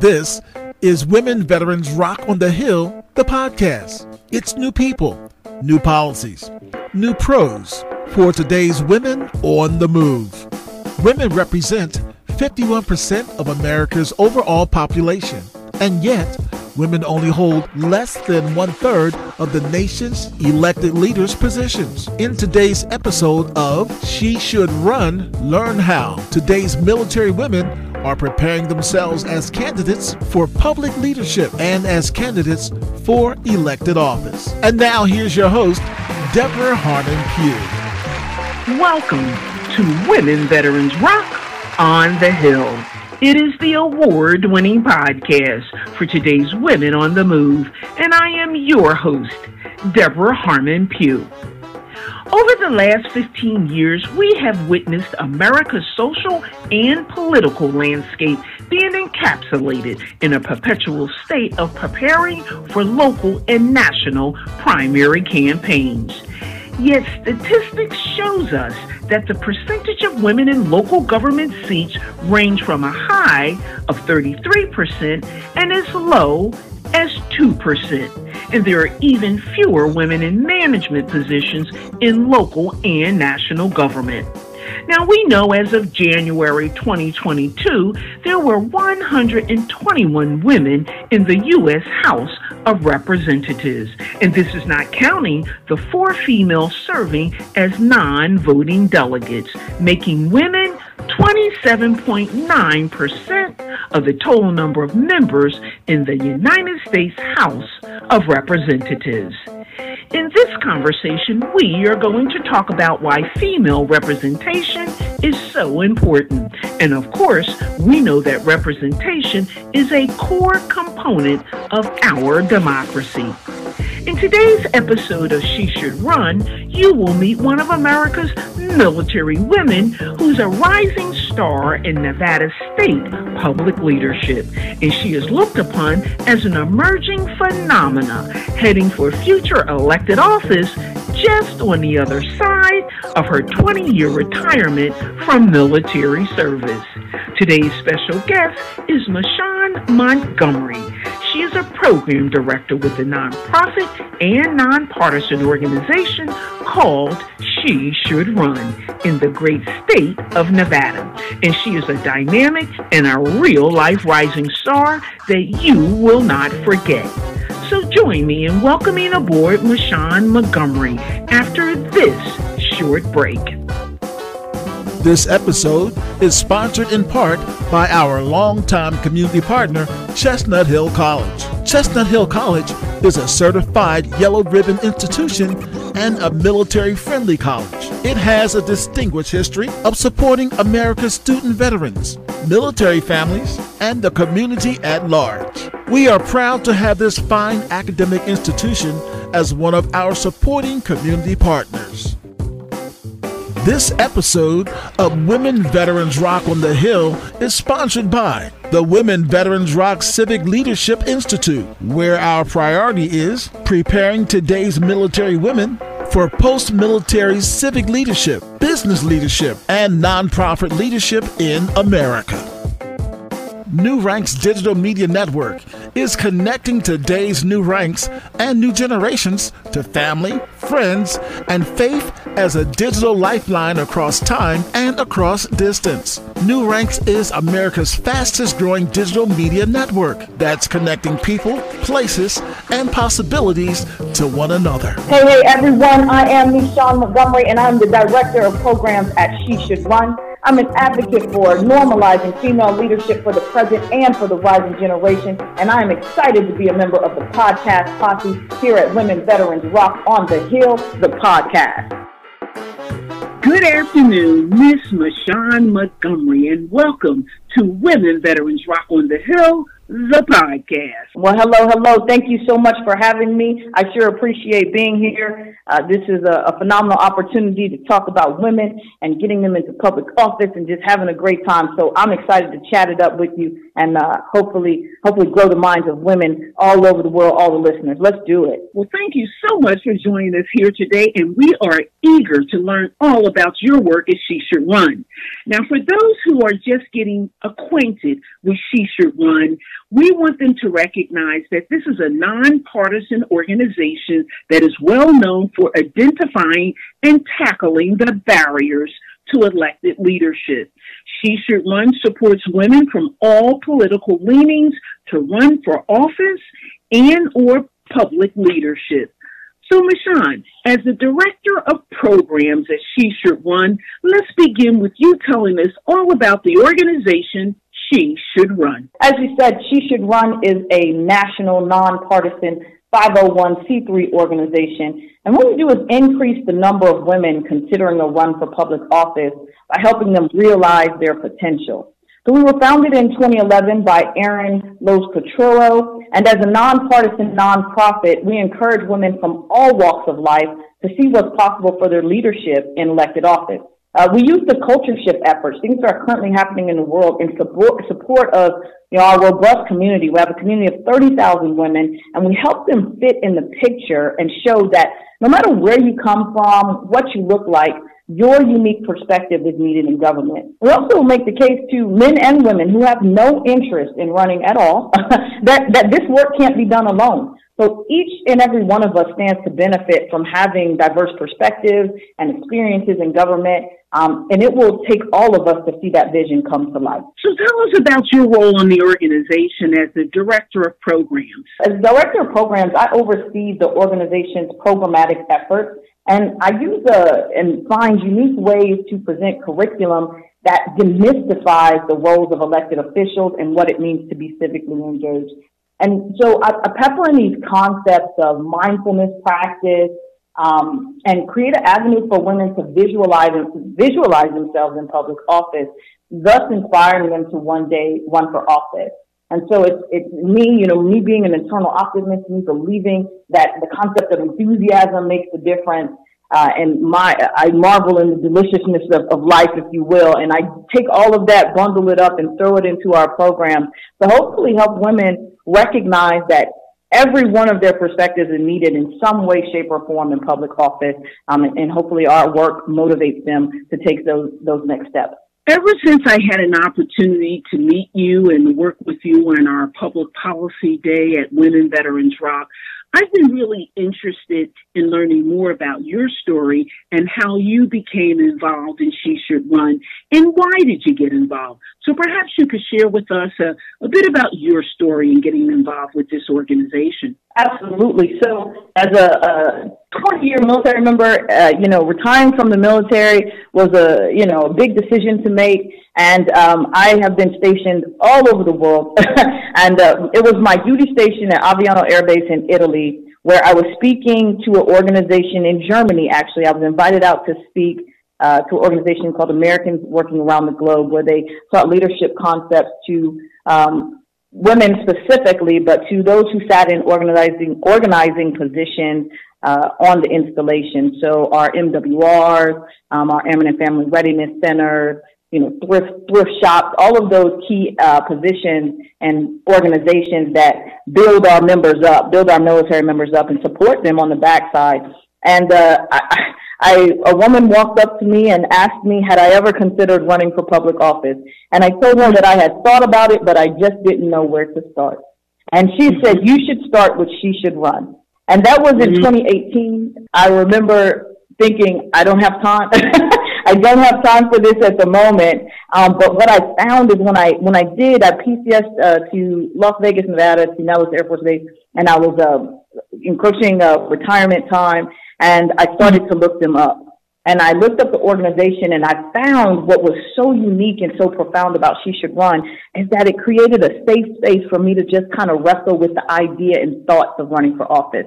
This is Women Veterans Rock on the Hill, the podcast. It's new people, new policies, new pros for today's women on the move. Women represent 51% of America's overall population, and yet women only hold less than one third of the nation's elected leaders' positions. In today's episode of She Should Run, learn how today's military women are preparing themselves as candidates for public leadership and as candidates for elected office. And now here's your host, Deborah Harmon Pugh. Welcome to Women Veterans Rock on the Hill. It is the award winning podcast for today's Women on the Move, and I am your host, Deborah Harmon Pugh. Over the last 15 years, we have witnessed America's social and political landscape being encapsulated in a perpetual state of preparing for local and national primary campaigns. Yet statistics shows us that the percentage of women in local government seats range from a high of 33% and as low as 2%. And there are even fewer women in management positions in local and national government. Now, we know as of January 2022, there were 121 women in the U.S. House of Representatives, and this is not counting the four females serving as non voting delegates, making women 27.9% of the total number of members in the United States House of Representatives. In this conversation, we are going to talk about why female representation is so important. And of course, we know that representation is a core component of our democracy. In today's episode of She Should Run, you will meet one of America's military women who's a rising star in Nevada state public leadership, and she is looked upon as an emerging phenomena heading for future elected office just on the other side of her 20 year retirement from military service. Today's special guest is Mishon Montgomery. She is a program director with the nonprofit and nonpartisan organization called She Should Run in the great state of Nevada. And she is a dynamic and a real life rising star that you will not forget. So join me in welcoming aboard Mishon Montgomery after this short break. This episode is sponsored in part by our longtime community partner, Chestnut Hill College. Chestnut Hill College is a certified yellow ribbon institution and a military friendly college. It has a distinguished history of supporting America's student veterans, military families, and the community at large. We are proud to have this fine academic institution as one of our supporting community partners. This episode of Women Veterans Rock on the Hill is sponsored by the Women Veterans Rock Civic Leadership Institute, where our priority is preparing today's military women for post military civic leadership, business leadership, and nonprofit leadership in America. New Ranks Digital Media Network is connecting today's new ranks and new generations to family, friends, and faith as a digital lifeline across time and across distance. New Ranks is America's fastest growing digital media network that's connecting people, places, and possibilities to one another. Hey, hey, everyone. I am Mishon Montgomery, and I'm the Director of Programs at She Should Run. I'm an advocate for normalizing female leadership for the present and for the rising generation, and I am excited to be a member of the podcast posse here at Women Veterans Rock on the Hill, the podcast. Good afternoon, Miss Mishon Montgomery, and welcome to Women Veterans Rock on the Hill, the podcast. Well, hello, hello. Thank you so much for having me. I sure appreciate being here. Uh, this is a, a, phenomenal opportunity to talk about women and getting them into public office and just having a great time. So I'm excited to chat it up with you and uh, hopefully, hopefully grow the minds of women all over the world, all the listeners. Let's do it. Well, thank you so much for joining us here today, and we are eager to learn all about your work at She Should Run. Now, for those who are just getting acquainted with She Should Run, we want them to recognize that this is a nonpartisan organization that is well known for identifying and tackling the barriers to elected leadership. She Should Run supports women from all political leanings to run for office and or public leadership. So, Mishon, as the director of programs at She Should Run, let's begin with you telling us all about the organization She Should Run. As you said, She Should Run is a national, nonpartisan 501c3 organization. And what we do is increase the number of women considering a run for public office by helping them realize their potential. So we were founded in 2011 by Erin Loos Cutraro, and as a nonpartisan nonprofit, we encourage women from all walks of life to see what's possible for their leadership in elected office. Uh, we use the culture shift efforts, things that are currently happening in the world, in support, support of you know, our robust community. We have a community of 30,000 women, and we help them fit in the picture and show that no matter where you come from, what you look like, your unique perspective is needed in government. We also make the case to men and women who have no interest in running at all that, that this work can't be done alone. So each and every one of us stands to benefit from having diverse perspectives and experiences in government, um, and it will take all of us to see that vision come to life. So tell us about your role in the organization as the director of programs. As director of programs, I oversee the organization's programmatic efforts and I use a, and find unique ways to present curriculum that demystifies the roles of elected officials and what it means to be civically engaged. And so I, I pepper in these concepts of mindfulness practice um, and create an avenue for women to visualize visualize themselves in public office, thus inspiring them to one day run for office. And so it's, it's me, you know, me being an internal optimist, me believing that the concept of enthusiasm makes a difference. Uh, and my, I marvel in the deliciousness of, of life, if you will. And I take all of that, bundle it up and throw it into our program to hopefully help women recognize that every one of their perspectives is needed in some way, shape, or form in public office. Um, and, and hopefully our work motivates them to take those, those next steps. Ever since I had an opportunity to meet you and work with you on our public policy day at Women Veterans Rock, I've been really interested in learning more about your story and how you became involved in She Should Run and why did you get involved. So perhaps you could share with us a, a bit about your story in getting involved with this organization. Absolutely. So as a, 20 year military member, uh, you know, retiring from the military was a, you know, a big decision to make. And um, I have been stationed all over the world. and uh, it was my duty station at Aviano Air Base in Italy, where I was speaking to an organization in Germany, actually. I was invited out to speak uh, to an organization called Americans Working Around the Globe, where they taught leadership concepts to um, women specifically, but to those who sat in organizing organizing positions uh, on the installation. So our MWRs, um, our Airman and Family Readiness Centers, you know, thrift thrift shops, all of those key uh, positions and organizations that build our members up, build our military members up, and support them on the backside. And uh, I, I, a woman walked up to me and asked me, had I ever considered running for public office? And I told her that I had thought about it, but I just didn't know where to start. And she said, you should start with She Should Run. And that was in mm-hmm. 2018. I remember thinking, I don't have time. I don't have time for this at the moment. Um, but what I found is when I when I did, I PCS uh, to Las Vegas, Nevada, to Nellis Air Force Base, and I was uh, encroaching uh, retirement time, and I started to look them up. And I looked up the organization and I found what was so unique and so profound about She Should Run is that it created a safe space for me to just kind of wrestle with the idea and thoughts of running for office.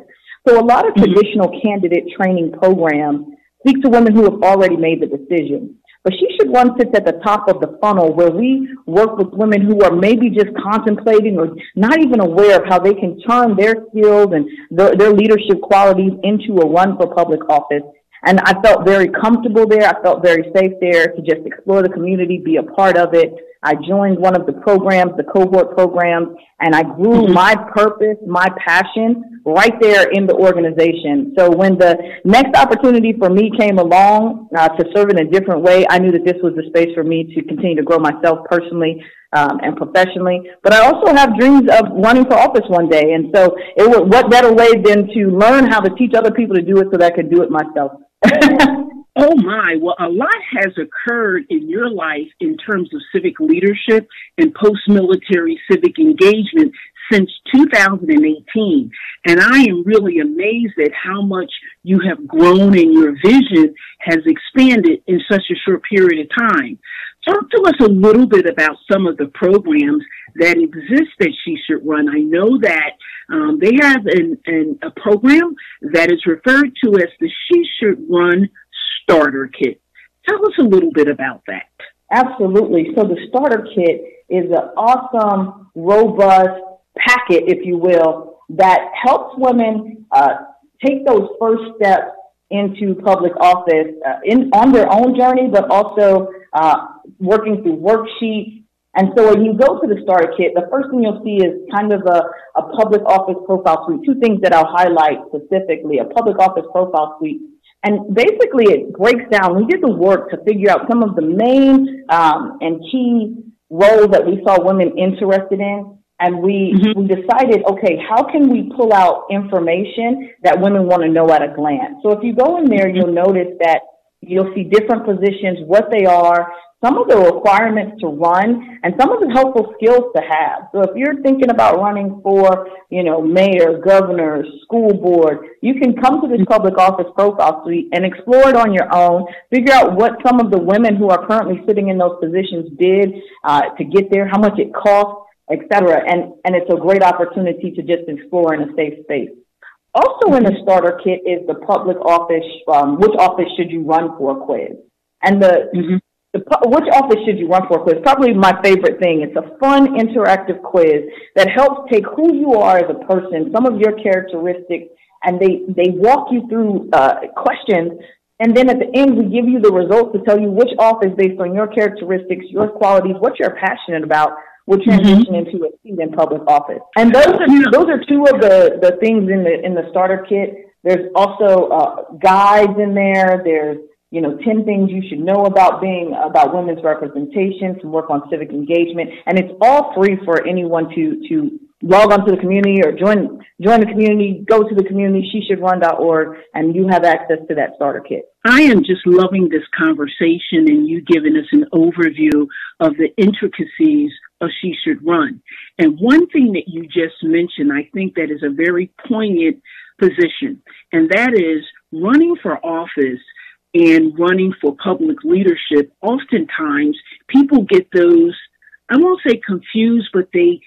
So a lot of mm-hmm. traditional candidate training programs speak to women who have already made the decision. But She Should Run sits at the top of the funnel where we work with women who are maybe just contemplating or not even aware of how they can turn their skills and their, their leadership qualities into a run for public office and I felt very comfortable there. I felt very safe there to just explore the community, be a part of it, I joined one of the programs, the cohort programs, and I grew mm-hmm. my purpose, my passion right there in the organization. So when the next opportunity for me came along uh, to serve in a different way, I knew that this was the space for me to continue to grow myself personally um, and professionally. But I also have dreams of running for office one day. And so it was, what better way than to learn how to teach other people to do it so that I could do it myself. Oh my, well, a lot has occurred in your life in terms of civic leadership and post military civic engagement since 2018. And I am really amazed at how much you have grown and your vision has expanded in such a short period of time. Talk to us a little bit about some of the programs that exist that She Should Run. I know that um, they have an, an, a program that is referred to as the She Should Run starter kit. Tell us a little bit about that. Absolutely. So the starter kit is an awesome, robust packet, if you will, that helps women uh, take those first steps into public office uh, in on their own journey, but also uh, working through worksheets. And so when you go to the starter kit, the first thing you'll see is kind of a, a public office profile suite. Two things that I'll highlight specifically: a public office profile suite and basically, it breaks down. We did the work to figure out some of the main um, and key roles that we saw women interested in. And we, mm-hmm. we decided, okay, how can we pull out information that women want to know at a glance? So if you go in there, you'll notice that you'll see different positions, what they are, some of the requirements to run and some of the helpful skills to have. So if you're thinking about running for, you know, mayor, governor, school board, you can come to this public office profile suite and explore it on your own, figure out what some of the women who are currently sitting in those positions did uh, to get there, how much it costs, etc. And, and it's a great opportunity to just explore in a safe space. Also in the starter kit is the public office, um, which office should you run for quiz. And the, mm-hmm the, which office should you run for quiz? Probably my favorite thing. It's a fun, interactive quiz that helps take who you are as a person, some of your characteristics, and they, they walk you through uh, questions. And then at the end, we give you the results to tell you which office, based on your characteristics, your qualities, what you're passionate about, will transition mm-hmm. into a seat in public office. And those are those are two of the the things in the in the starter kit. There's also uh, guides in there. There's you know, 10 things you should know about being, about women's representation, some work on civic engagement. And it's all free for anyone to, to log onto the community or join, join the community, go to the community, she should run.org, and you have access to that starter kit. I am just loving this conversation and you giving us an overview of the intricacies of She Should Run. And one thing that you just mentioned, I think that is a very poignant position, and that is running for office and running for public leadership, oftentimes people get those, I won't say confused, but they,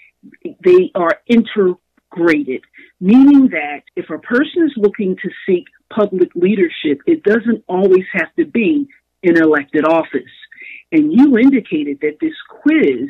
they are integrated, meaning that if a person is looking to seek public leadership, it doesn't always have to be in elected office. And you indicated that this quiz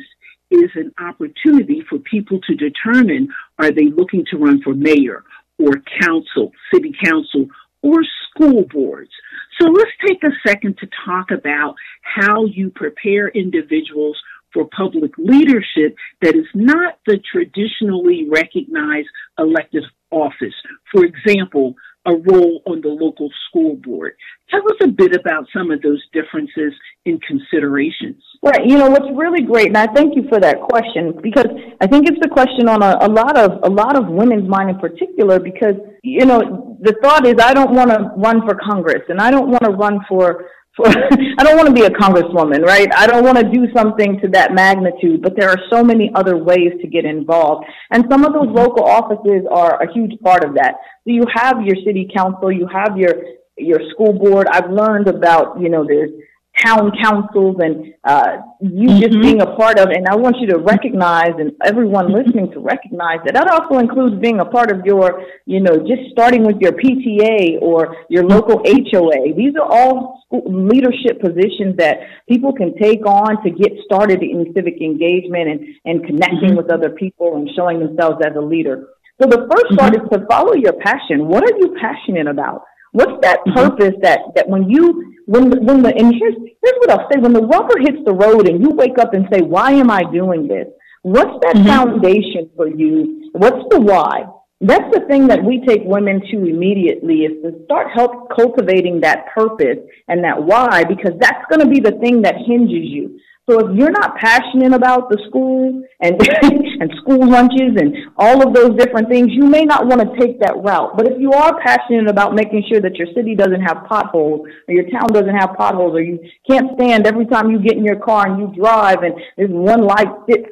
is an opportunity for people to determine are they looking to run for mayor or council, city council, or school boards. So let's take a second to talk about how you prepare individuals for public leadership that is not the traditionally recognized elective office. For example, a role on the local school board. Tell us a bit about some of those differences in considerations. Right. You know, what's really great, and I thank you for that question because I think it's a question on a, a lot of a lot of women's mind in particular because, you know, the thought is I don't want to run for Congress and I don't want to run for for I don't want to be a congresswoman, right? I don't want to do something to that magnitude, but there are so many other ways to get involved. And some of those mm-hmm. local offices are a huge part of that. So you have your city council, you have your your school board. I've learned about, you know, there's town councils and uh, you mm-hmm. just being a part of. And I want you to recognize, and everyone listening to recognize that that also includes being a part of your, you know, just starting with your PTA or your local HOA. These are all leadership positions that people can take on to get started in civic engagement and, and connecting mm-hmm. with other people and showing themselves as a leader. So the 1st mm-hmm. part is to follow your passion. What are you passionate about? What's that mm-hmm. purpose that that when you when the, when the and here's here's what I'll say when the rubber hits the road and you wake up and say why am I doing this? What's that mm-hmm. foundation for you? What's the why? That's the thing that we take women to immediately is to start help cultivating that purpose and that why because that's going to be the thing that hinges you. So if you're not passionate about the school and and school lunches and all of those different things, you may not want to take that route. But if you are passionate about making sure that your city doesn't have potholes or your town doesn't have potholes or you can't stand every time you get in your car and you drive and there's one light sits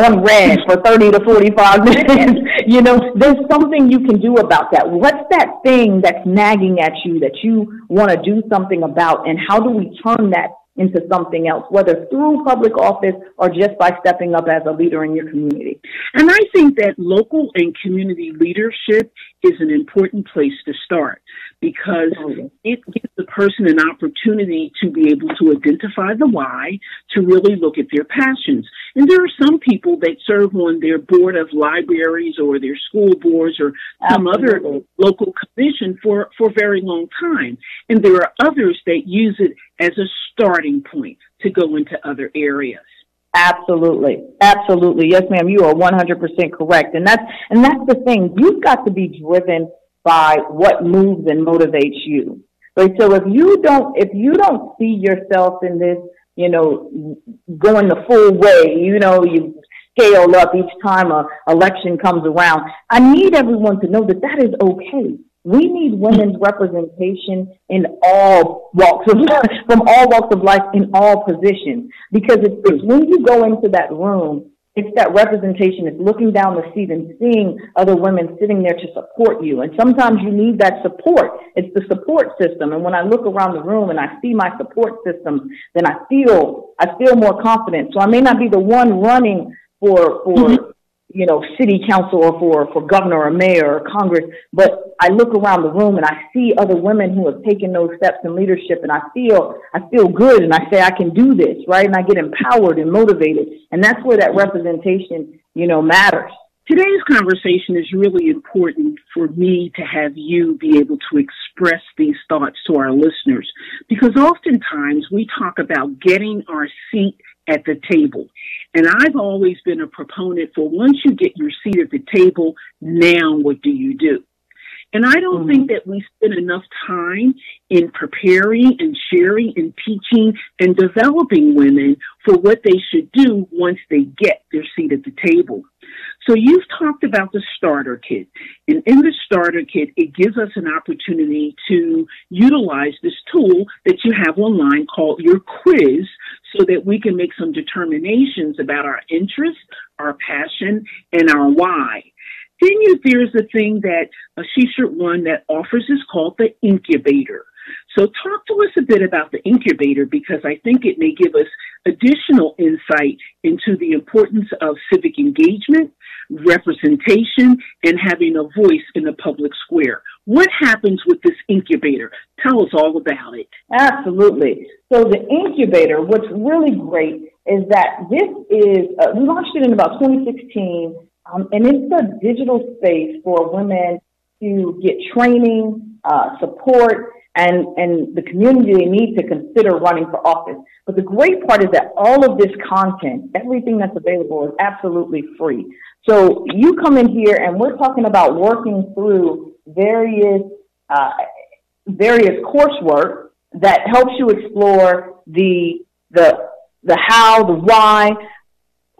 on red for 30 to 45 minutes, you know, there's something you can do about that. What's that thing that's nagging at you that you want to do something about and how do we turn that into something else, whether through public office or just by stepping up as a leader in your community. And I think that local and community leadership is an important place to start because oh, it gives the person an opportunity to be able to identify the why, to really look at their passions. And there are some people that serve on their board of libraries or their school boards or some Absolutely. other local commission for, for a very long time. And there are others that use it as a starting point to go into other areas. Absolutely. Absolutely. Yes, ma'am. You are 100% correct. And that's, and that's the thing. You've got to be driven by what moves and motivates you. Right. So if you don't, if you don't see yourself in this, you know, going the full way, you know, you scale up each time a election comes around. I need everyone to know that that is okay. We need women's representation in all walks of life, from all walks of life in all positions. Because it's, it's when you go into that room, it's that representation. It's looking down the seat and seeing other women sitting there to support you. And sometimes you need that support. It's the support system. And when I look around the room and I see my support system, then I feel I feel more confident. So I may not be the one running for for mm-hmm you know, city council or for, for governor or mayor or Congress, but I look around the room and I see other women who have taken those steps in leadership and I feel, I feel good and I say, I can do this, right? And I get empowered and motivated. And that's where that representation, you know, matters. Today's conversation is really important for me to have you be able to express these thoughts to our listeners because oftentimes we talk about getting our seat at the table. And I've always been a proponent for once you get your seat at the table, now what do you do? And I don't mm-hmm. think that we spend enough time in preparing and sharing and teaching and developing women for what they should do once they get their seat at the table. So you've talked about the starter kit. And in the starter kit, it gives us an opportunity to utilize this tool that you have online called your quiz so that we can make some determinations about our interest, our passion, and our why. Then you, there's a thing that a She Should Run that offers is called the incubator. So talk to us a bit about the incubator because I think it may give us additional insight into the importance of civic engagement, representation, and having a voice in the public square. What happens with this incubator? Tell us all about it. Absolutely. So the incubator, what's really great is that this is, uh, we launched it in about 2016, um, and it's a digital space for women to get training, uh, support, and, and the community need to consider running for office. But the great part is that all of this content, everything that's available is absolutely free. So you come in here and we're talking about working through various, uh, various coursework that helps you explore the, the, the how, the why,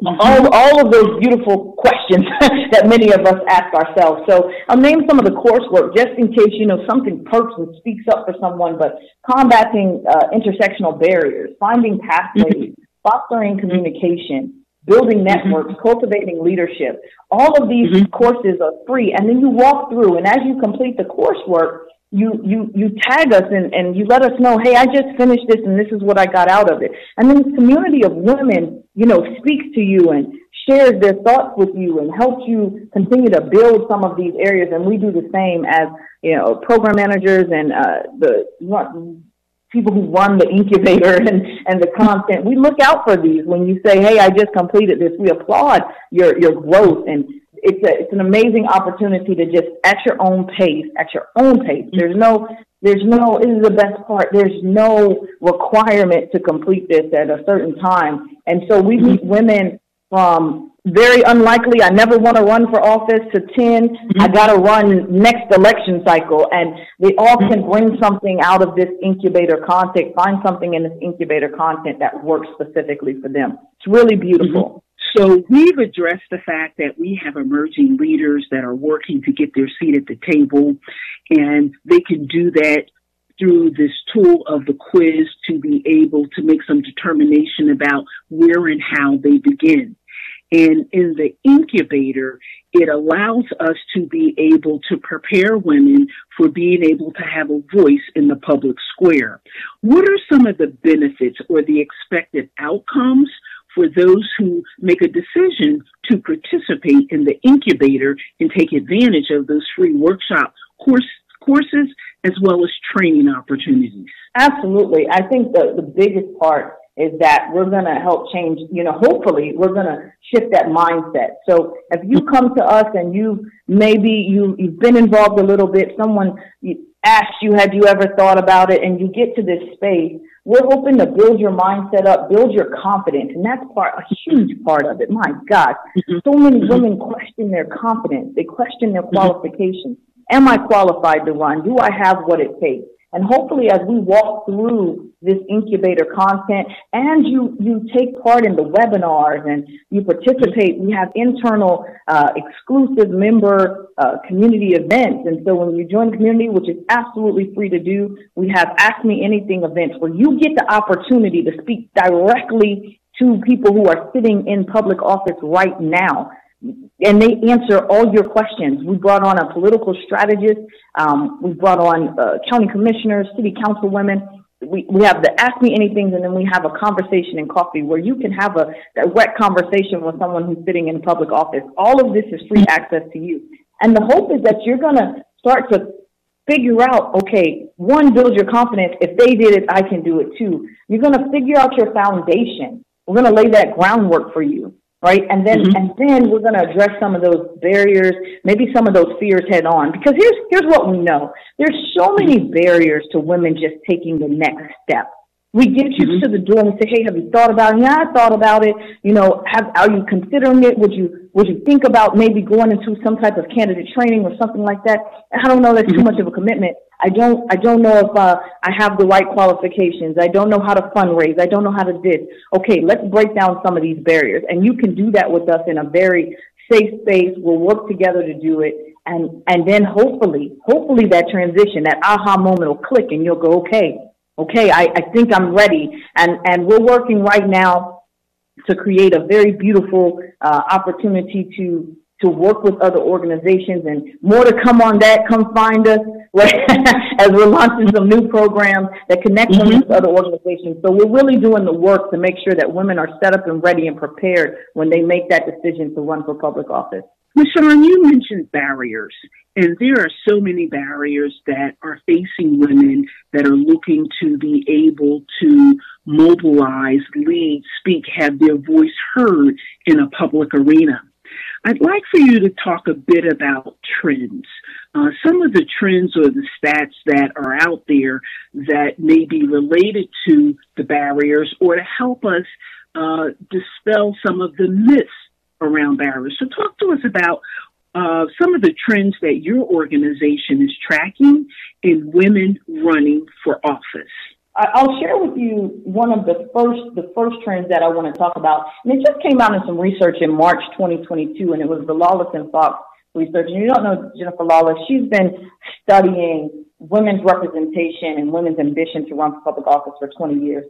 Mm-hmm. All, all of those beautiful questions that many of us ask ourselves. So I'll name some of the coursework just in case, you know, something perks and speaks up for someone, but combating uh, intersectional barriers, finding pathways, mm-hmm. fostering communication, building mm-hmm. networks, mm-hmm. cultivating leadership. All of these mm-hmm. courses are free. And then you walk through and as you complete the coursework, you you you tag us and, and you let us know, hey, I just finished this and this is what I got out of it. And then the community of women, you know, speaks to you and shares their thoughts with you and helps you continue to build some of these areas. And we do the same as you know program managers and uh, the people who run the incubator and, and the content. We look out for these when you say, hey, I just completed this. We applaud your your growth and it's a, it's an amazing opportunity to just at your own pace, at your own pace. There's no, there's no, this is the best part. There's no requirement to complete this at a certain time. And so we meet women from very unlikely, I never want to run for office to 10, mm-hmm. I got to run next election cycle. And they all can bring something out of this incubator content, find something in this incubator content that works specifically for them. It's really beautiful. So we've addressed the fact that we have emerging leaders that are working to get their seat at the table, and they can do that through this tool of the quiz to be able to make some determination about where and how they begin. And in the incubator, it allows us to be able to prepare women for being able to have a voice in the public square. What are some of the benefits or the expected outcomes for those who make a decision to participate in the incubator and take advantage of those free workshop course, courses as well as training opportunities. Absolutely. I think the, the biggest part is that we're going to help change, you know, hopefully we're going to shift that mindset. So if you come to us and you maybe you, you've been involved a little bit, someone asked you, have you ever thought about it? And you get to this space we're hoping to build your mindset up, build your confidence, and that's part a huge part of it. My God, mm-hmm. so many mm-hmm. women question their confidence. They question their mm-hmm. qualifications. Am I qualified to run? Do I have what it takes? And hopefully as we walk through this incubator content and you, you take part in the webinars and you participate, we have internal, uh, exclusive member, uh, community events. And so when you join the community, which is absolutely free to do, we have Ask Me Anything events where you get the opportunity to speak directly to people who are sitting in public office right now and they answer all your questions. We brought on a political strategist. Um, we brought on uh, county commissioners, city council women. We, we have the ask me anything and then we have a conversation in coffee where you can have a direct conversation with someone who's sitting in public office. All of this is free access to you. And the hope is that you're going to start to figure out, okay, one, build your confidence. If they did it, I can do it too. You're going to figure out your foundation. We're going to lay that groundwork for you right? And then mm-hmm. and then we're going to address some of those barriers, maybe some of those fears head on. Because here's here's what we know: there's so many barriers to women just taking the next step. We get you mm-hmm. to the door and say, "Hey, have you thought about it?" Yeah, I thought about it. You know, have are you considering it? Would you would you think about maybe going into some type of candidate training or something like that? I don't know. That's mm-hmm. too much of a commitment. I don't, I don't know if uh, I have the right qualifications. I don't know how to fundraise. I don't know how to this. Okay, let's break down some of these barriers. And you can do that with us in a very safe space. We'll work together to do it. And, and then hopefully, hopefully that transition, that aha moment will click and you'll go, okay, okay, I, I think I'm ready. And, and we're working right now to create a very beautiful uh, opportunity to to work with other organizations and more to come on that. Come find us as we're launching some new programs that connect mm-hmm. other organizations. So we're really doing the work to make sure that women are set up and ready and prepared when they make that decision to run for public office. Mishon, you mentioned barriers, and there are so many barriers that are facing women that are looking to be able to mobilize, lead, speak, have their voice heard in a public arena. I'd like for you to talk a bit about trends. Uh, some of the trends or the stats that are out there that may be related to the barriers or to help us uh, dispel some of the myths around barriers. So, talk to us about uh, some of the trends that your organization is tracking in women running for office. I'll share with you one of the first the first trends that I want to talk about, and it just came out in some research in March 2022, and it was the Lawless and Fox research. And you don't know Jennifer Lawless; she's been studying women's representation and women's ambition to run for public office for 20 years.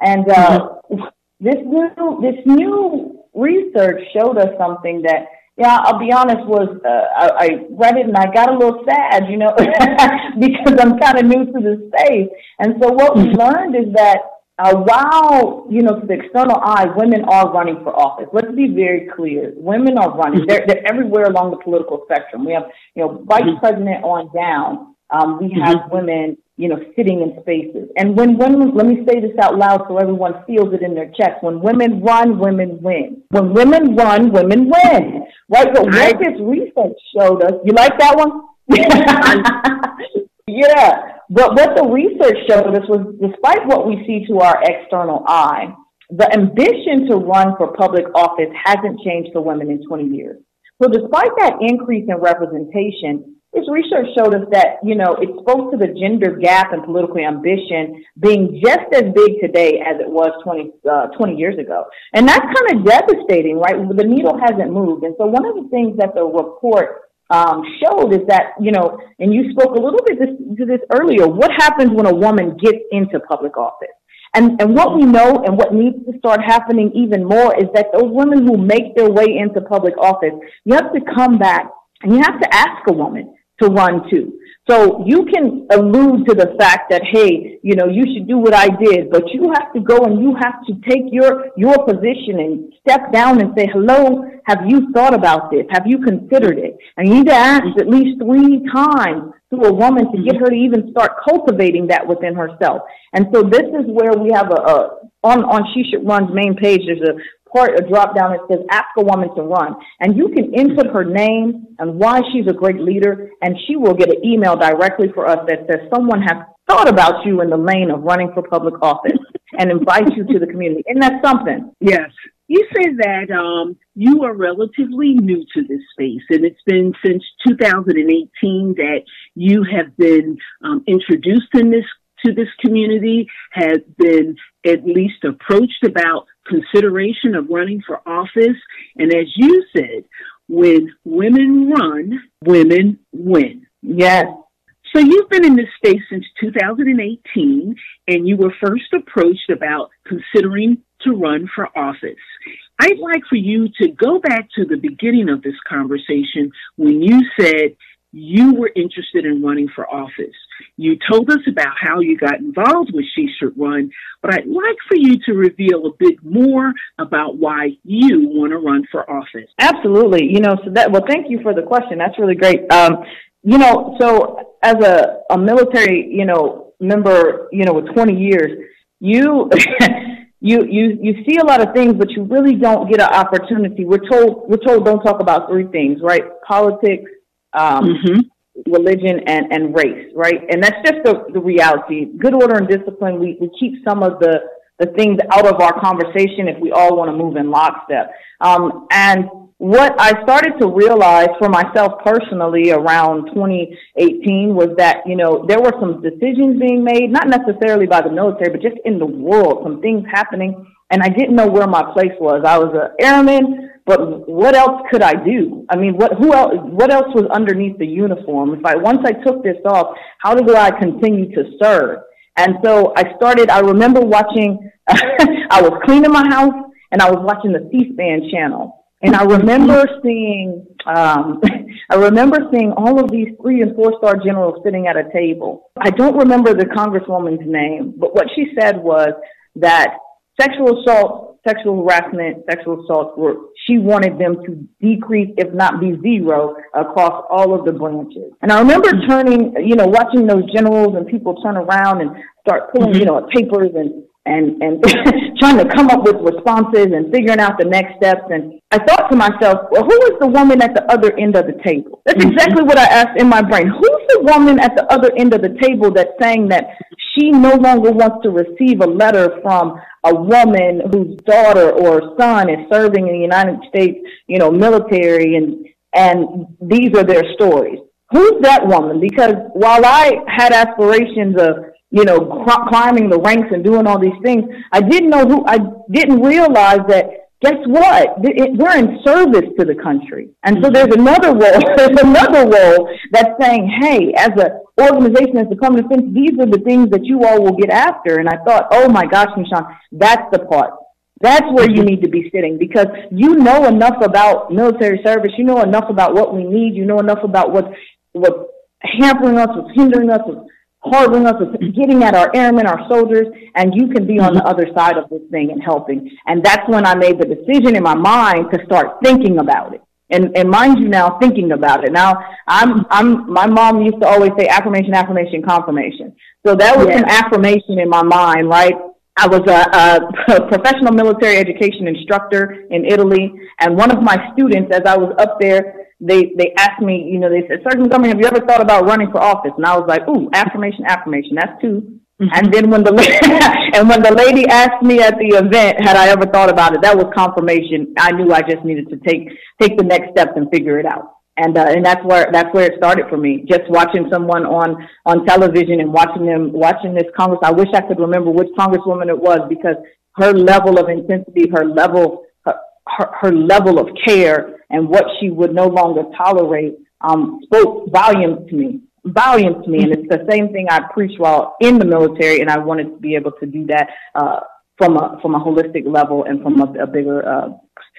And uh, mm-hmm. this new this new research showed us something that yeah, I'll be honest, was uh, I, I read it and I got a little sad, you know, because I'm kind of new to the space. And so what we mm-hmm. learned is that uh, while, you know, to the external eye, women are running for office. Let's be very clear. Women are running. Mm-hmm. They're, they're everywhere along the political spectrum. We have, you know, vice mm-hmm. president on down. Um, we have women you know, sitting in spaces. And when women, let me say this out loud so everyone feels it in their chest. When women run, women win. When women run, women win. right? But what this research showed us, you like that one? yeah. But what the research showed us was despite what we see to our external eye, the ambition to run for public office hasn't changed for women in 20 years. So despite that increase in representation, this research showed us that, you know, it spoke to the gender gap in political ambition being just as big today as it was 20, uh, 20 years ago. And that's kind of devastating, right? The needle hasn't moved. And so one of the things that the report um, showed is that, you know, and you spoke a little bit this, to this earlier, what happens when a woman gets into public office? And, and what we know and what needs to start happening even more is that those women who make their way into public office, you have to come back and you have to ask a woman to run too. So you can allude to the fact that, hey, you know, you should do what I did, but you have to go and you have to take your, your position and step down and say, hello, have you thought about this? Have you considered it? And you need to ask at least three times to a woman to get her to even start cultivating that within herself. And so this is where we have a, a on, on She Should Run's main page, there's a part, a drop down that says ask a woman to run. And you can input her name and why she's a great leader, and she will get an email directly for us that says someone has thought about you in the lane of running for public office and invite you to the community. And that's something. Yes. You say that um, you are relatively new to this space, and it's been since 2018 that you have been um, introduced in this to this community, has been at least approached about consideration of running for office. And as you said, when women run, women win. Yes. So you've been in this space since 2018 and you were first approached about considering to run for office. I'd like for you to go back to the beginning of this conversation when you said you were interested in running for office. You told us about how you got involved with She Should Run, but I'd like for you to reveal a bit more about why you want to run for office. Absolutely. You know, so that, well, thank you for the question. That's really great. Um, you know, so as a, a military, you know, member, you know, with 20 years, you, you, you, you see a lot of things, but you really don't get an opportunity. We're told, we're told don't talk about three things, right? Politics, um, mm-hmm. religion, and, and race, right? And that's just the, the reality. Good order and discipline, we, we keep some of the, the things out of our conversation if we all want to move in lockstep. Um, and what I started to realize for myself personally around 2018 was that, you know, there were some decisions being made, not necessarily by the military, but just in the world, some things happening. And I didn't know where my place was. I was an airman. But what else could I do? I mean, what who else? What else was underneath the uniform? If I once I took this off, how do I continue to serve? And so I started. I remember watching. I was cleaning my house and I was watching the C-SPAN channel, and I remember seeing. Um, I remember seeing all of these three and four star generals sitting at a table. I don't remember the congresswoman's name, but what she said was that sexual assault, sexual harassment, sexual assault were, she wanted them to decrease, if not be zero, across all of the branches. And I remember turning, you know, watching those generals and people turn around and start pulling, mm-hmm. you know, papers and and and trying to come up with responses and figuring out the next steps. And I thought to myself, well, who is the woman at the other end of the table? That's mm-hmm. exactly what I asked in my brain. Who's the woman at the other end of the table that's saying that she no longer wants to receive a letter from a woman whose daughter or son is serving in the United States, you know, military and and these are their stories. Who's that woman? Because while I had aspirations of you know, cr- climbing the ranks and doing all these things. I didn't know who, I didn't realize that, guess what? We're in service to the country. And so there's another role, there's another role that's saying, hey, as an organization, as a of Defense, these are the things that you all will get after. And I thought, oh my gosh, Mishon, that's the part. That's where you mm-hmm. need to be sitting because you know enough about military service. You know enough about what we need. You know enough about what's, what's hampering us, what's hindering us, what's harboring us, getting at our airmen, our soldiers, and you can be on the mm-hmm. other side of this thing and helping. And that's when I made the decision in my mind to start thinking about it. And, and mind you now, thinking about it. Now, I'm, I'm, my mom used to always say affirmation, affirmation, confirmation. So that was yeah. some affirmation in my mind, right? I was a, a, professional military education instructor in Italy, and one of my students, as I was up there, they they asked me, you know, they said, "Sergeant Montgomery, have you ever thought about running for office?" And I was like, "Ooh, affirmation, affirmation. That's 2 mm-hmm. And then when the and when the lady asked me at the event, had I ever thought about it, that was confirmation. I knew I just needed to take take the next steps and figure it out and uh, and that's where that's where it started for me. Just watching someone on on television and watching them watching this Congress. I wish I could remember which Congresswoman it was because her level of intensity, her level her, her, her level of care, and what she would no longer tolerate um, spoke volumes to me. Volumes to me, and it's the same thing I preached while in the military, and I wanted to be able to do that uh, from a from a holistic level and from a, a bigger uh,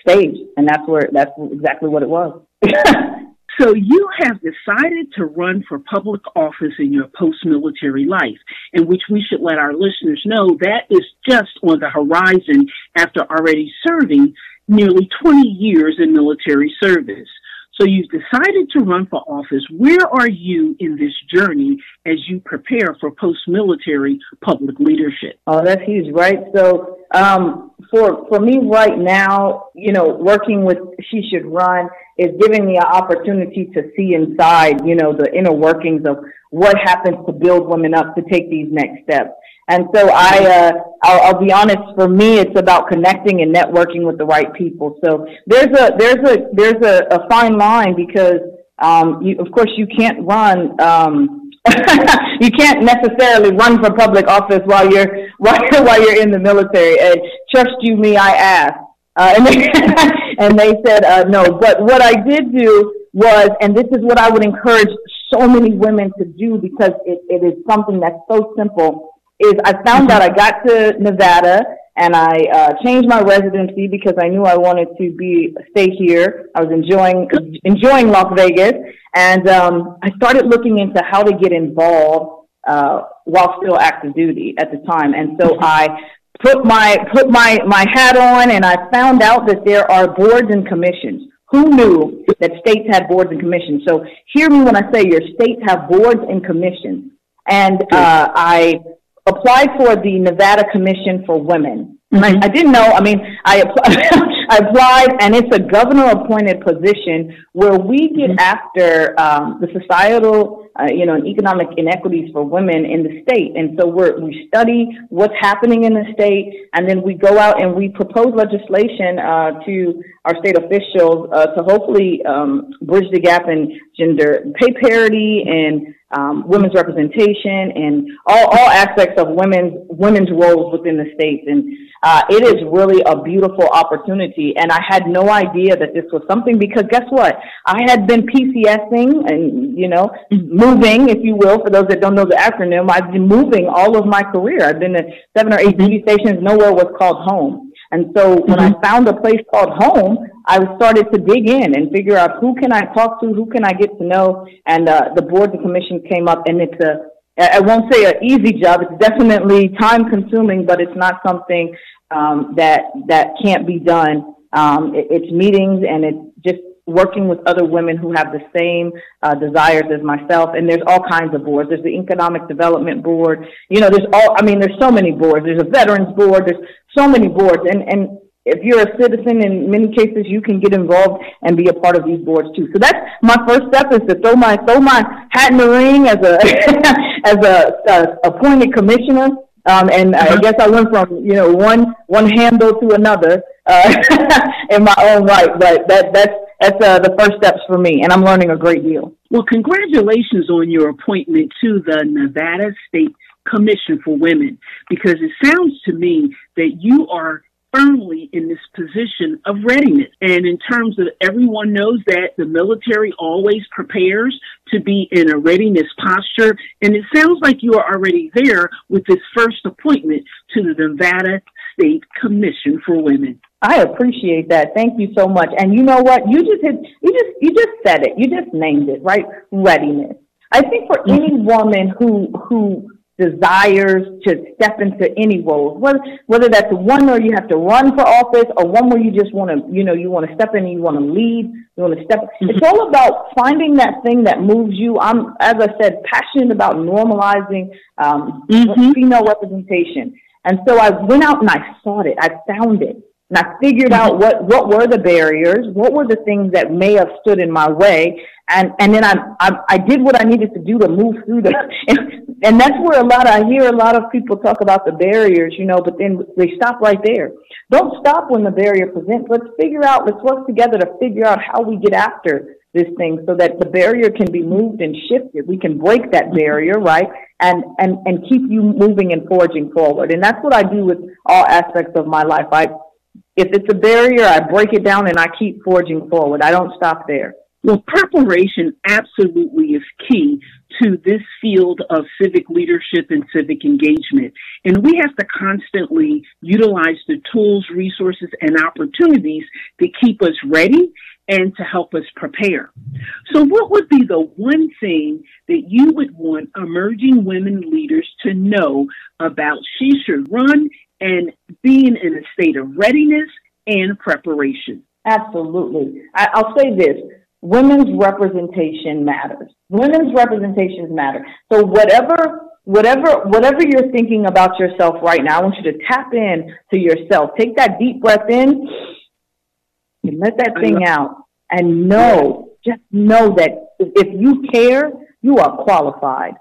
stage, and that's where that's exactly what it was. So you have decided to run for public office in your post-military life, in which we should let our listeners know that is just on the horizon after already serving nearly 20 years in military service. So you've decided to run for office. Where are you in this journey as you prepare for post-military public leadership? Oh, that's huge, right? So um, for for me right now, you know, working with She Should Run is giving me an opportunity to see inside, you know, the inner workings of what happens to build women up to take these next steps. And so I, uh, I'll, I'll, be honest. For me, it's about connecting and networking with the right people. So there's a there's a there's a, a fine line because, um, you, of course, you can't run. Um, you can't necessarily run for public office while you're while, while you're in the military. And trust you me, I asked, uh, and they and they said uh, no. But what I did do was, and this is what I would encourage so many women to do because it, it is something that's so simple is I found out I got to Nevada and I uh, changed my residency because I knew I wanted to be stay here. I was enjoying enjoying Las Vegas, and um, I started looking into how to get involved uh, while still active duty at the time. And so I put my put my my hat on, and I found out that there are boards and commissions. Who knew that states had boards and commissions? So hear me when I say your states have boards and commissions. And uh, I applied for the Nevada Commission for Women. Mm-hmm. I, I, didn't know. I mean, I, I applied, and it's a governor-appointed position where we get mm-hmm. after um, the societal, uh, you know, and economic inequities for women in the state. And so we we study what's happening in the state, and then we go out and we propose legislation uh, to our state officials uh, to hopefully um, bridge the gap in gender pay parity and um, women's representation and all, all aspects of women's women's roles within the states. And uh, it is really a beautiful opportunity. And I had no idea that this was something because guess what? I had been PCSing and you know moving, if you will, for those that don't know the acronym. I've been moving all of my career. I've been at seven or eight duty stations. Nowhere was called home. And so when mm-hmm. I found a place called home, I started to dig in and figure out who can I talk to, who can I get to know, and uh, the board and commission came up, and it's a I won't say an easy job. It's definitely time consuming, but it's not something um, that that can't be done. Um, it, it's meetings and it's just working with other women who have the same uh, desires as myself. And there's all kinds of boards. There's the Economic Development Board. You know, there's all, I mean, there's so many boards. There's a Veterans Board. There's so many boards. And, and if you're a citizen, in many cases, you can get involved and be a part of these boards too. So that's my first step is to throw my, throw my hat in the ring as a, as a, a appointed commissioner. Um, and I uh-huh. guess I went from, you know, one, one handle to another, uh, in my own right. But that, that's, that's uh, the first steps for me, and I'm learning a great deal. Well, congratulations on your appointment to the Nevada State Commission for Women, because it sounds to me that you are firmly in this position of readiness. And in terms of everyone knows that the military always prepares to be in a readiness posture. And it sounds like you are already there with this first appointment to the Nevada State Commission for Women. I appreciate that. Thank you so much. And you know what? You just hit, you just you just said it. You just named it, right? Readiness. I think for any mm-hmm. woman who who desires to step into any role, whether whether that's one where you have to run for office or one where you just want to, you know, you want to step in and you want to lead, you want to step. Mm-hmm. It's all about finding that thing that moves you. I'm, as I said, passionate about normalizing um, mm-hmm. female representation. And so I went out and I sought it. I found it. And I figured out mm-hmm. what, what were the barriers, what were the things that may have stood in my way, and and then I I, I did what I needed to do to move through the, and, and that's where a lot I hear a lot of people talk about the barriers, you know, but then they stop right there. Don't stop when the barrier presents. Let's figure out. Let's work together to figure out how we get after this thing so that the barrier can be moved and shifted. We can break that barrier, right? And, and, and keep you moving and forging forward. And that's what I do with all aspects of my life. I if it's a barrier, I break it down and I keep forging forward. I don't stop there. Well, preparation absolutely is key to this field of civic leadership and civic engagement. And we have to constantly utilize the tools, resources, and opportunities to keep us ready and to help us prepare. So, what would be the one thing that you would want emerging women leaders to know about She Should Run and being in a state of readiness and preparation. Absolutely. I, will say this women's representation matters. Women's representations matter. So whatever whatever whatever you're thinking about yourself right now, I want you to tap in to yourself. Take that deep breath in and let that thing out and know, just know that if you care, you are qualified.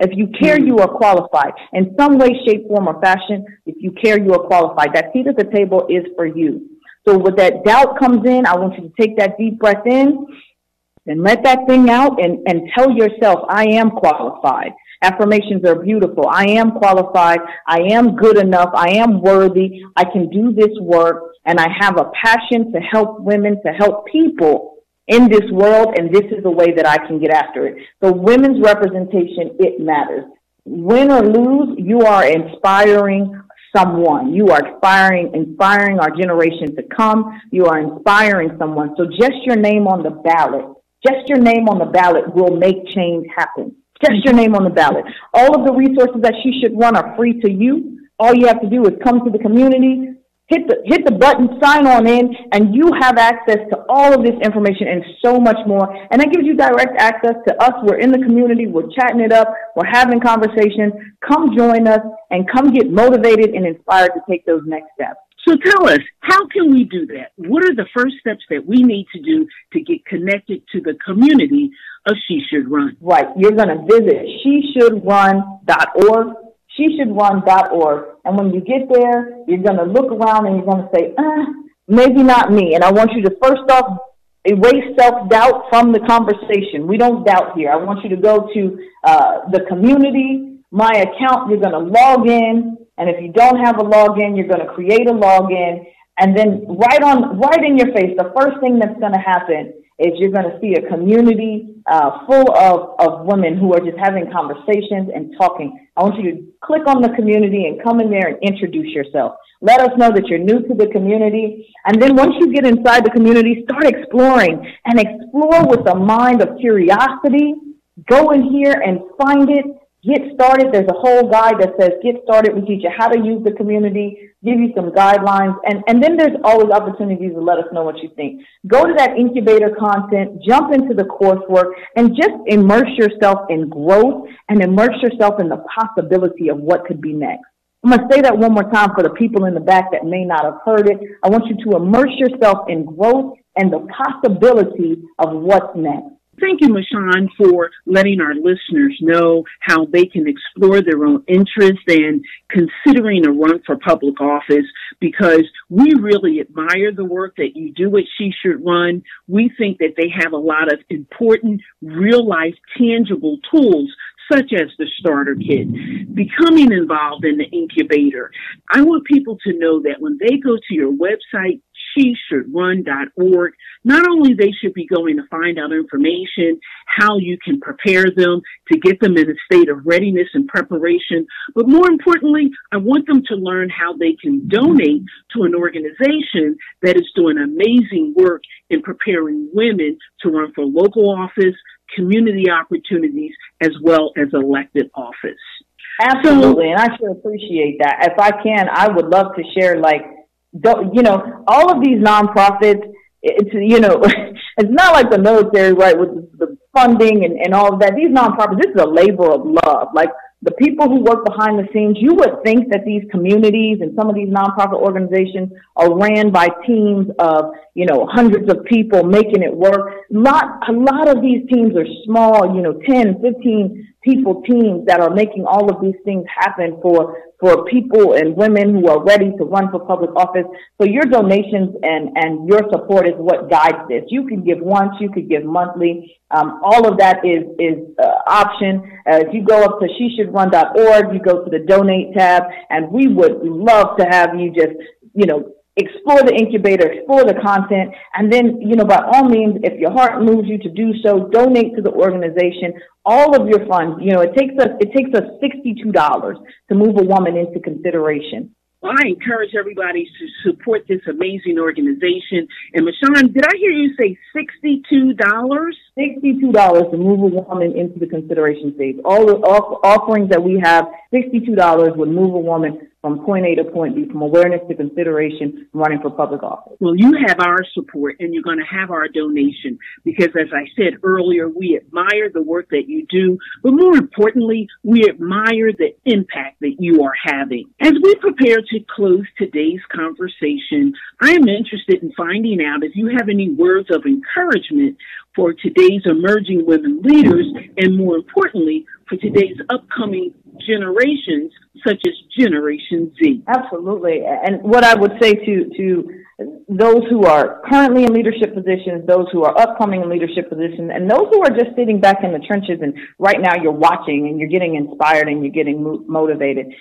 If you care, you are qualified. In some way, shape, form, or fashion, if you care, you are qualified. That seat at the table is for you. So when that doubt comes in, I want you to take that deep breath in and let that thing out and, and tell yourself, I am qualified. Affirmations are beautiful. I am qualified. I am good enough. I am worthy. I can do this work and I have a passion to help women, to help people in this world, and this is the way that I can get after it. So women's representation, it matters. Win or lose, you are inspiring someone. You are inspiring, inspiring our generation to come. You are inspiring someone. So just your name on the ballot, just your name on the ballot will make change happen. Just your name on the ballot. All of the resources that she should run are free to you. All you have to do is come to the community, hit the hit the button, sign on in, and you have access to all of this information and so much more. And that gives you direct access to us. We're in the community, we're chatting it up, we're having conversations. Come join us and come get motivated and inspired to take those next steps. So tell us, how can we do that? What are the first steps that we need to do to get connected to the community of She Should Run? Right. You're going to visit sheshouldrun.org sheshouldrun.org. And when you get there, you're going to look around and you're going to say, uh, maybe not me. And I want you to first off erase self doubt from the conversation. We don't doubt here. I want you to go to uh, the community, my account. You're going to log in. And if you don't have a login, you're going to create a login. And then right on, right in your face, the first thing that's going to happen is you're going to see a community uh, full of, of women who are just having conversations and talking. I want you to click on the community and come in there and introduce yourself. Let us know that you're new to the community. And then once you get inside the community, start exploring and explore with a mind of curiosity. Go in here and find it Get started. There's a whole guide that says get started. We teach you how to use the community, give you some guidelines, and, and then there's always opportunities to let us know what you think. Go to that incubator content, jump into the coursework, and just immerse yourself in growth and immerse yourself in the possibility of what could be next. I'm going to say that one more time for the people in the back that may not have heard it. I want you to immerse yourself in growth and the possibility of what's next. Thank you, Mishon, for letting our listeners know how they can explore their own interests and considering a run for public office because we really admire the work that you do at She Should Run. We think that they have a lot of important, real life, tangible tools such as the starter kit, becoming involved in the incubator. I want people to know that when they go to your website, she should run.org. Not only they should be going to find out information, how you can prepare them to get them in a state of readiness and preparation, but more importantly, I want them to learn how they can donate to an organization that is doing amazing work in preparing women to run for local office, community opportunities, as well as elected office. Absolutely, and I sure appreciate that. If I can, I would love to share like you know, all of these nonprofits, it's, you know, it's not like the military, right, with the funding and, and all of that. These nonprofits, this is a labor of love. Like, the people who work behind the scenes, you would think that these communities and some of these nonprofit organizations are ran by teams of, you know, hundreds of people making it work. Lot, a lot of these teams are small, you know, 10, 15 people teams that are making all of these things happen for for people and women who are ready to run for public office. So your donations and and your support is what guides this. You can give once, you could give monthly. Um, all of that is is uh, option. Uh, if you go up to she should sheshouldrun.org, you go to the donate tab, and we would love to have you just you know explore the incubator, explore the content, and then, you know, by all means, if your heart moves you to do so, donate to the organization. All of your funds, you know, it takes us it takes us sixty two dollars to move a woman into consideration. Well, I encourage everybody to support this amazing organization. And Mishon, did I hear you say $62? $62 to move a woman into the consideration stage. All the offerings that we have, $62 would move a woman from point A to point B, from awareness to consideration, running for public office. Well, you have our support and you're going to have our donation because, as I said earlier, we admire the work that you do, but more importantly, we admire the impact that you are having. As we prepare to close today's conversation, I am interested in finding out if you have any words of encouragement for today's emerging women leaders and more importantly, for today's upcoming generations, such as Generation Z. Absolutely. And what I would say to, to those who are currently in leadership positions, those who are upcoming in leadership positions, and those who are just sitting back in the trenches and right now you're watching and you're getting inspired and you're getting motivated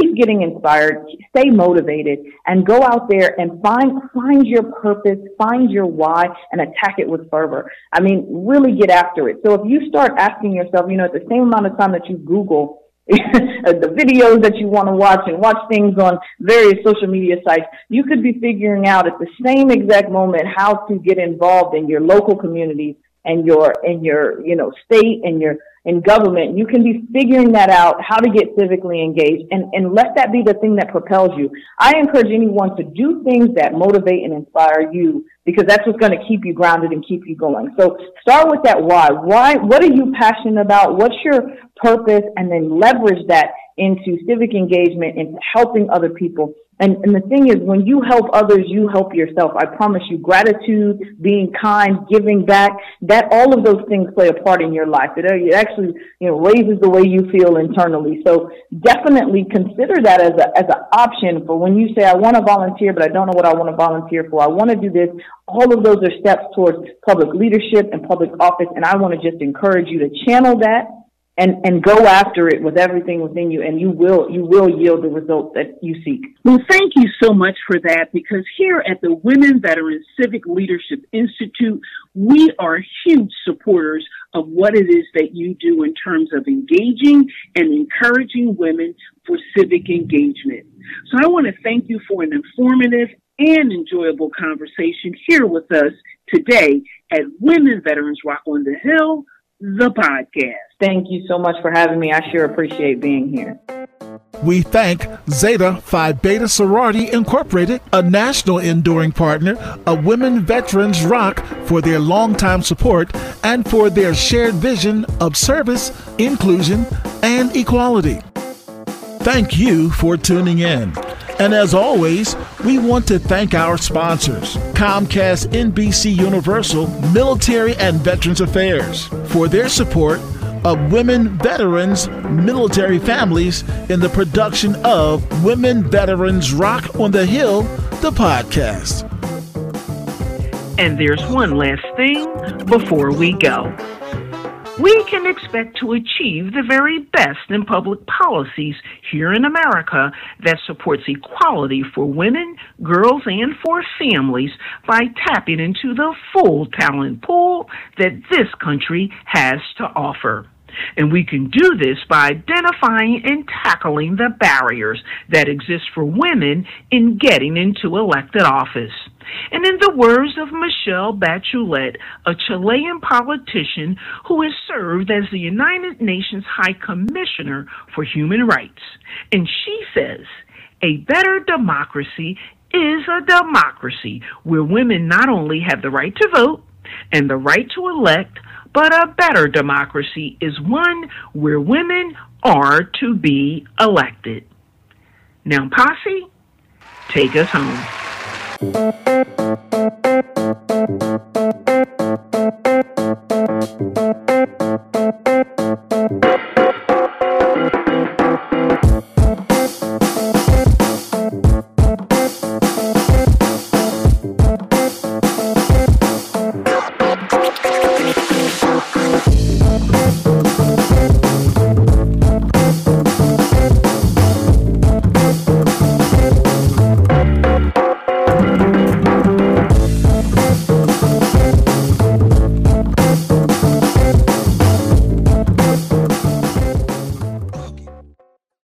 keep getting inspired, stay motivated, and go out there and find find your purpose, find your why, and attack it with fervor. I mean, really get after it. So if you start asking yourself, you know, at the same amount of time that you Google the videos that you want to watch and watch things on various social media sites, you could be figuring out at the same exact moment how to get involved in your local communities and your in your you know state and your in government, you can be figuring that out, how to get civically engaged, and, and let that be the thing that propels you. I encourage anyone to do things that motivate and inspire you because that's what's going to keep you grounded and keep you going. So start with that why. Why, what are you passionate about? What's your purpose? And then leverage that into civic engagement, into helping other people and, and the thing is, when you help others, you help yourself. I promise you, gratitude, being kind, giving back, that all of those things play a part in your life. It, it actually, you know, raises the way you feel internally. So definitely consider that as a, as an option for when you say, I want to volunteer, but I don't know what I want to volunteer for. I want to do this. All of those are steps towards public leadership and public office. And I want to just encourage you to channel that and and go after it with everything within you and you will you will yield the results that you seek. Well thank you so much for that because here at the women veterans civic leadership institute we are huge supporters of what it is that you do in terms of engaging and encouraging women for civic engagement. So i want to thank you for an informative and enjoyable conversation here with us today at women veterans rock on the hill the podcast. Thank you so much for having me. I sure appreciate being here. We thank Zeta Phi Beta Sorority Incorporated, a national enduring partner of Women Veterans Rock, for their longtime support and for their shared vision of service, inclusion, and equality. Thank you for tuning in. And as always, we want to thank our sponsors Comcast NBC Universal Military and Veterans Affairs for their support of women veterans, military families in the production of Women Veterans Rock on the Hill, the podcast. And there's one last thing before we go we can expect to achieve the very best in public policies here in America that supports equality for women, girls, and for families by tapping into the full talent pool that this country has to offer. And we can do this by identifying and tackling the barriers that exist for women in getting into elected office. And in the words of Michelle Bachelet, a Chilean politician who has served as the United Nations High Commissioner for Human Rights, and she says, a better democracy is a democracy where women not only have the right to vote and the right to elect, but a better democracy is one where women are to be elected. Now, Posse, take us home.